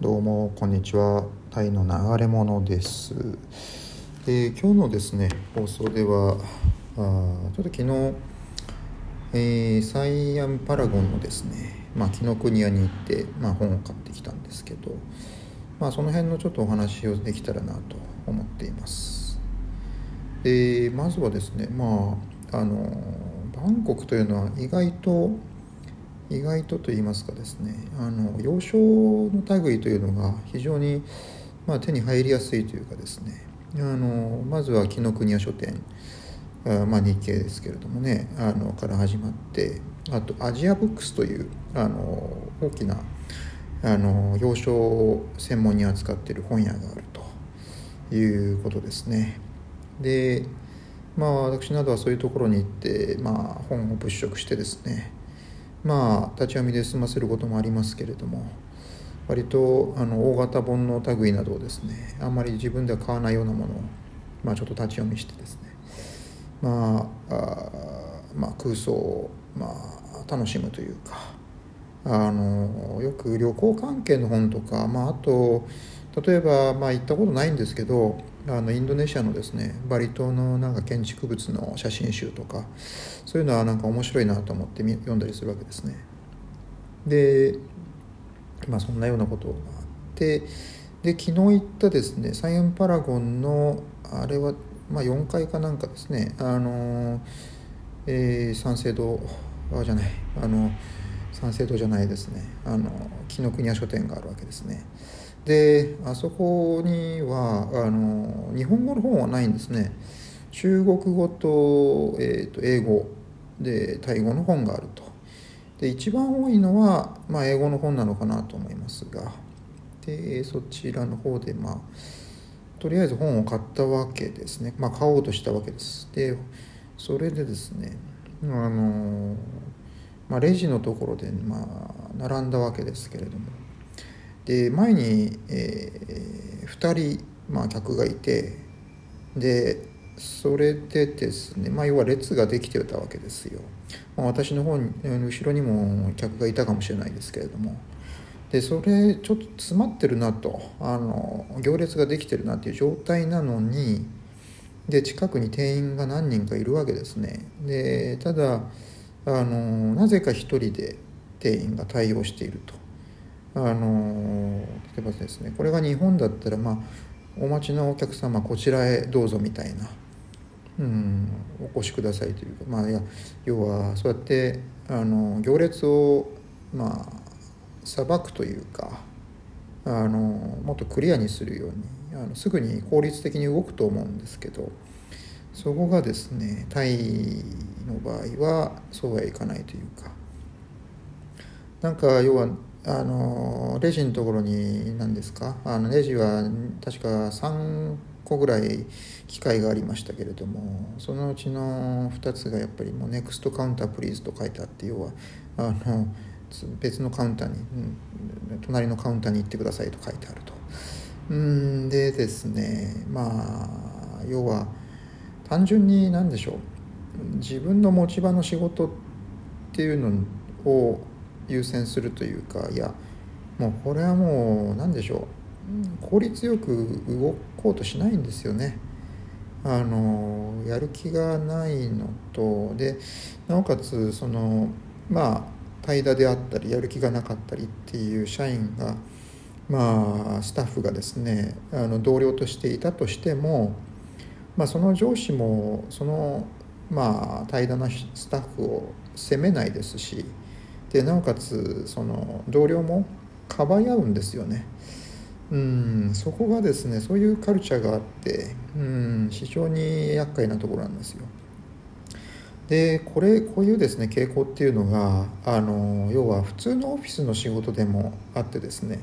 どうもこんにちは。タイの流れ物です。で今日のですね放送ではあちょっと昨日、えー、サイアンパラゴンのですねまあ紀ノ国屋に行って、まあ、本を買ってきたんですけどまあその辺のちょっとお話をできたらなと思っています。でまずはですねまああのバンコクというのは意外と意外とと言いますかですねあの洋書の類というのが非常に、まあ、手に入りやすいというかですねあのまずは紀ノ国屋書店あまあ、日系ですけれどもねあのから始まってあとアジアブックスというあの大きなあの洋書を専門に扱っている本屋があるということですね。でまあ私などはそういうところに行って、まあ、本を物色してですねまあ立ち読みで済ませることもありますけれども割とあの大型本の類などをですねあんまり自分では買わないようなものを、まあ、ちょっと立ち読みしてですねまああまあ空想を、まあ、楽しむというかあのよく旅行関係の本とか、まあ、あと例えば、まあ、行ったことないんですけどあのインドネシアのですねバリ島のなんか建築物の写真集とかそういうのはなんか面白いなと思って読んだりするわけですね。でまあそんなようなことがあってで昨日行ったですねサイエンパラゴンのあれは、まあ、4階かなんかですねあの、えー、三省堂あじゃないあの三省堂じゃないですねあの紀ノ国屋書店があるわけですね。であそこにはあの日本語の本はないんですね中国語と,、えーと、英語でタイ語の本があると。で一番多いのは、まあ、英語の本なのかなと思いますが。でそちらの方でまあとりあえず本を買ったわけですね。まあ買おうとしたわけです。でそれでですねあのまあ、レジのところで、まあ、並んだわけですけれども。で前に、えー、2人、まあ、客がいてでそれでですね、まあ、要は列ができてたわけですよ、まあ、私の方に後ろにも客がいたかもしれないですけれども。でそれちょっと詰まってるなと。あの行列ができてるなっていう状態なのにで近くに店員が何人かいるわけですね。でただあのなぜか1人で店員が対応していると。あの例えばですねこれが日本だったらまあお待ちのお客様こちらへどうぞみたいな、うん、お越しくださいというかまあいや要はそうやってあの行列をまあ裁くというかあのもっとクリアにするようにあのすぐに効率的に動くと思うんですけどそこがですねタイの場合はそうはいかないというかなんか要はあのレジのところに何ですかあのレジは確か3個ぐらい機械がありましたけれどもそのうちの2つがやっぱりもうネクストカウンタープリーズと書いてあって要はあの別のカウンターに、うん、隣のカウンターに行ってくださいと書いてあると。うんでですねまあ要は単純に何でしょう自分の持ち場の仕事っていうのを優先するというかいやもうこれはもう何でしょう効率よく動こうとしないんですよね。あのやる気がないのとでなおかつそのまあ怠惰であったりやる気がなかったりっていう社員がまあスタッフがですねあの同僚としていたとしても、まあ、その上司もそのまあ怠惰なスタッフを責めないですしでなおかつその同僚もかばい合うんですよね。うんそこがですねそういうカルチャーがあってうん非常に厄介なところなんですよ。でこれこういうですね傾向っていうのがあの要は普通のオフィスの仕事でもあってですね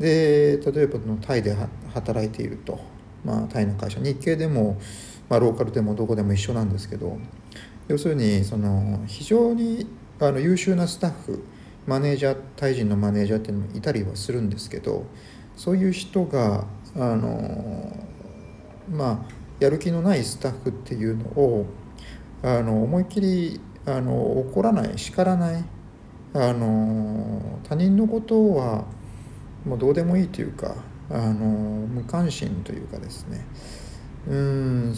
で例えばのタイで働いていると、まあ、タイの会社日系でも、まあ、ローカルでもどこでも一緒なんですけど要するにその非常にあの優秀なスタッフマネージャータイ人のマネージャーっていうのもいたりはするんですけどそういう人があのまあやる気のないスタッフっていうのをあの思いっきりあの怒らない叱らないあの他人のことはもうどうでもいいというかあの無関心というかですね。うん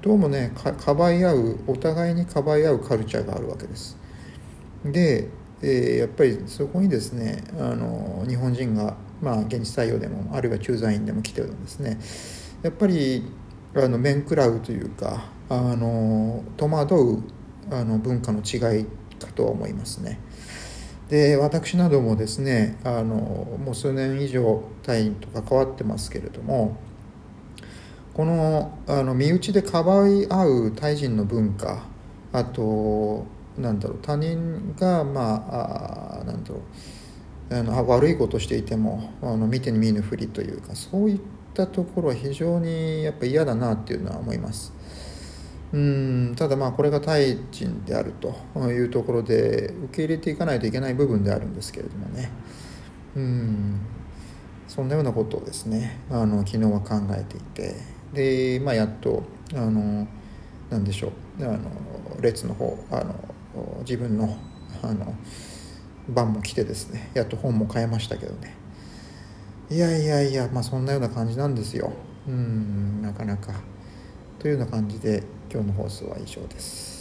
どうもねかばい合うお互いにかばい合うカルチャーがあるわけです。で、えー、やっぱりそこにですねあの日本人がまあ現地採用でもあるいは駐在員でも来てるんですねやっぱりあの面食らうというかあの戸惑うあの文化の違いかと思いますね。で私などもですねあのもう数年以上隊員と関わってますけれどもこのあの身内でかばい合うタイ人の文化あとなんだろう他人がまああなんだろうあの悪いことしていてもあの見て見ぬふりというかそういったところは非常にやっぱ嫌だなっていうのは思います。うんただまあこれがタイ人であるというところで受け入れていかないといけない部分であるんですけれどもねうんそんなようなことをですねあの昨日は考えていてで、まあ、やっとあのなんでしょうあの列の方あの自分のあの番も来てですねやっと本も買えましたけどね。いやいやいやまあそんなような感じなんですよ。うんなかなか。というような感じで今日の放送は以上です。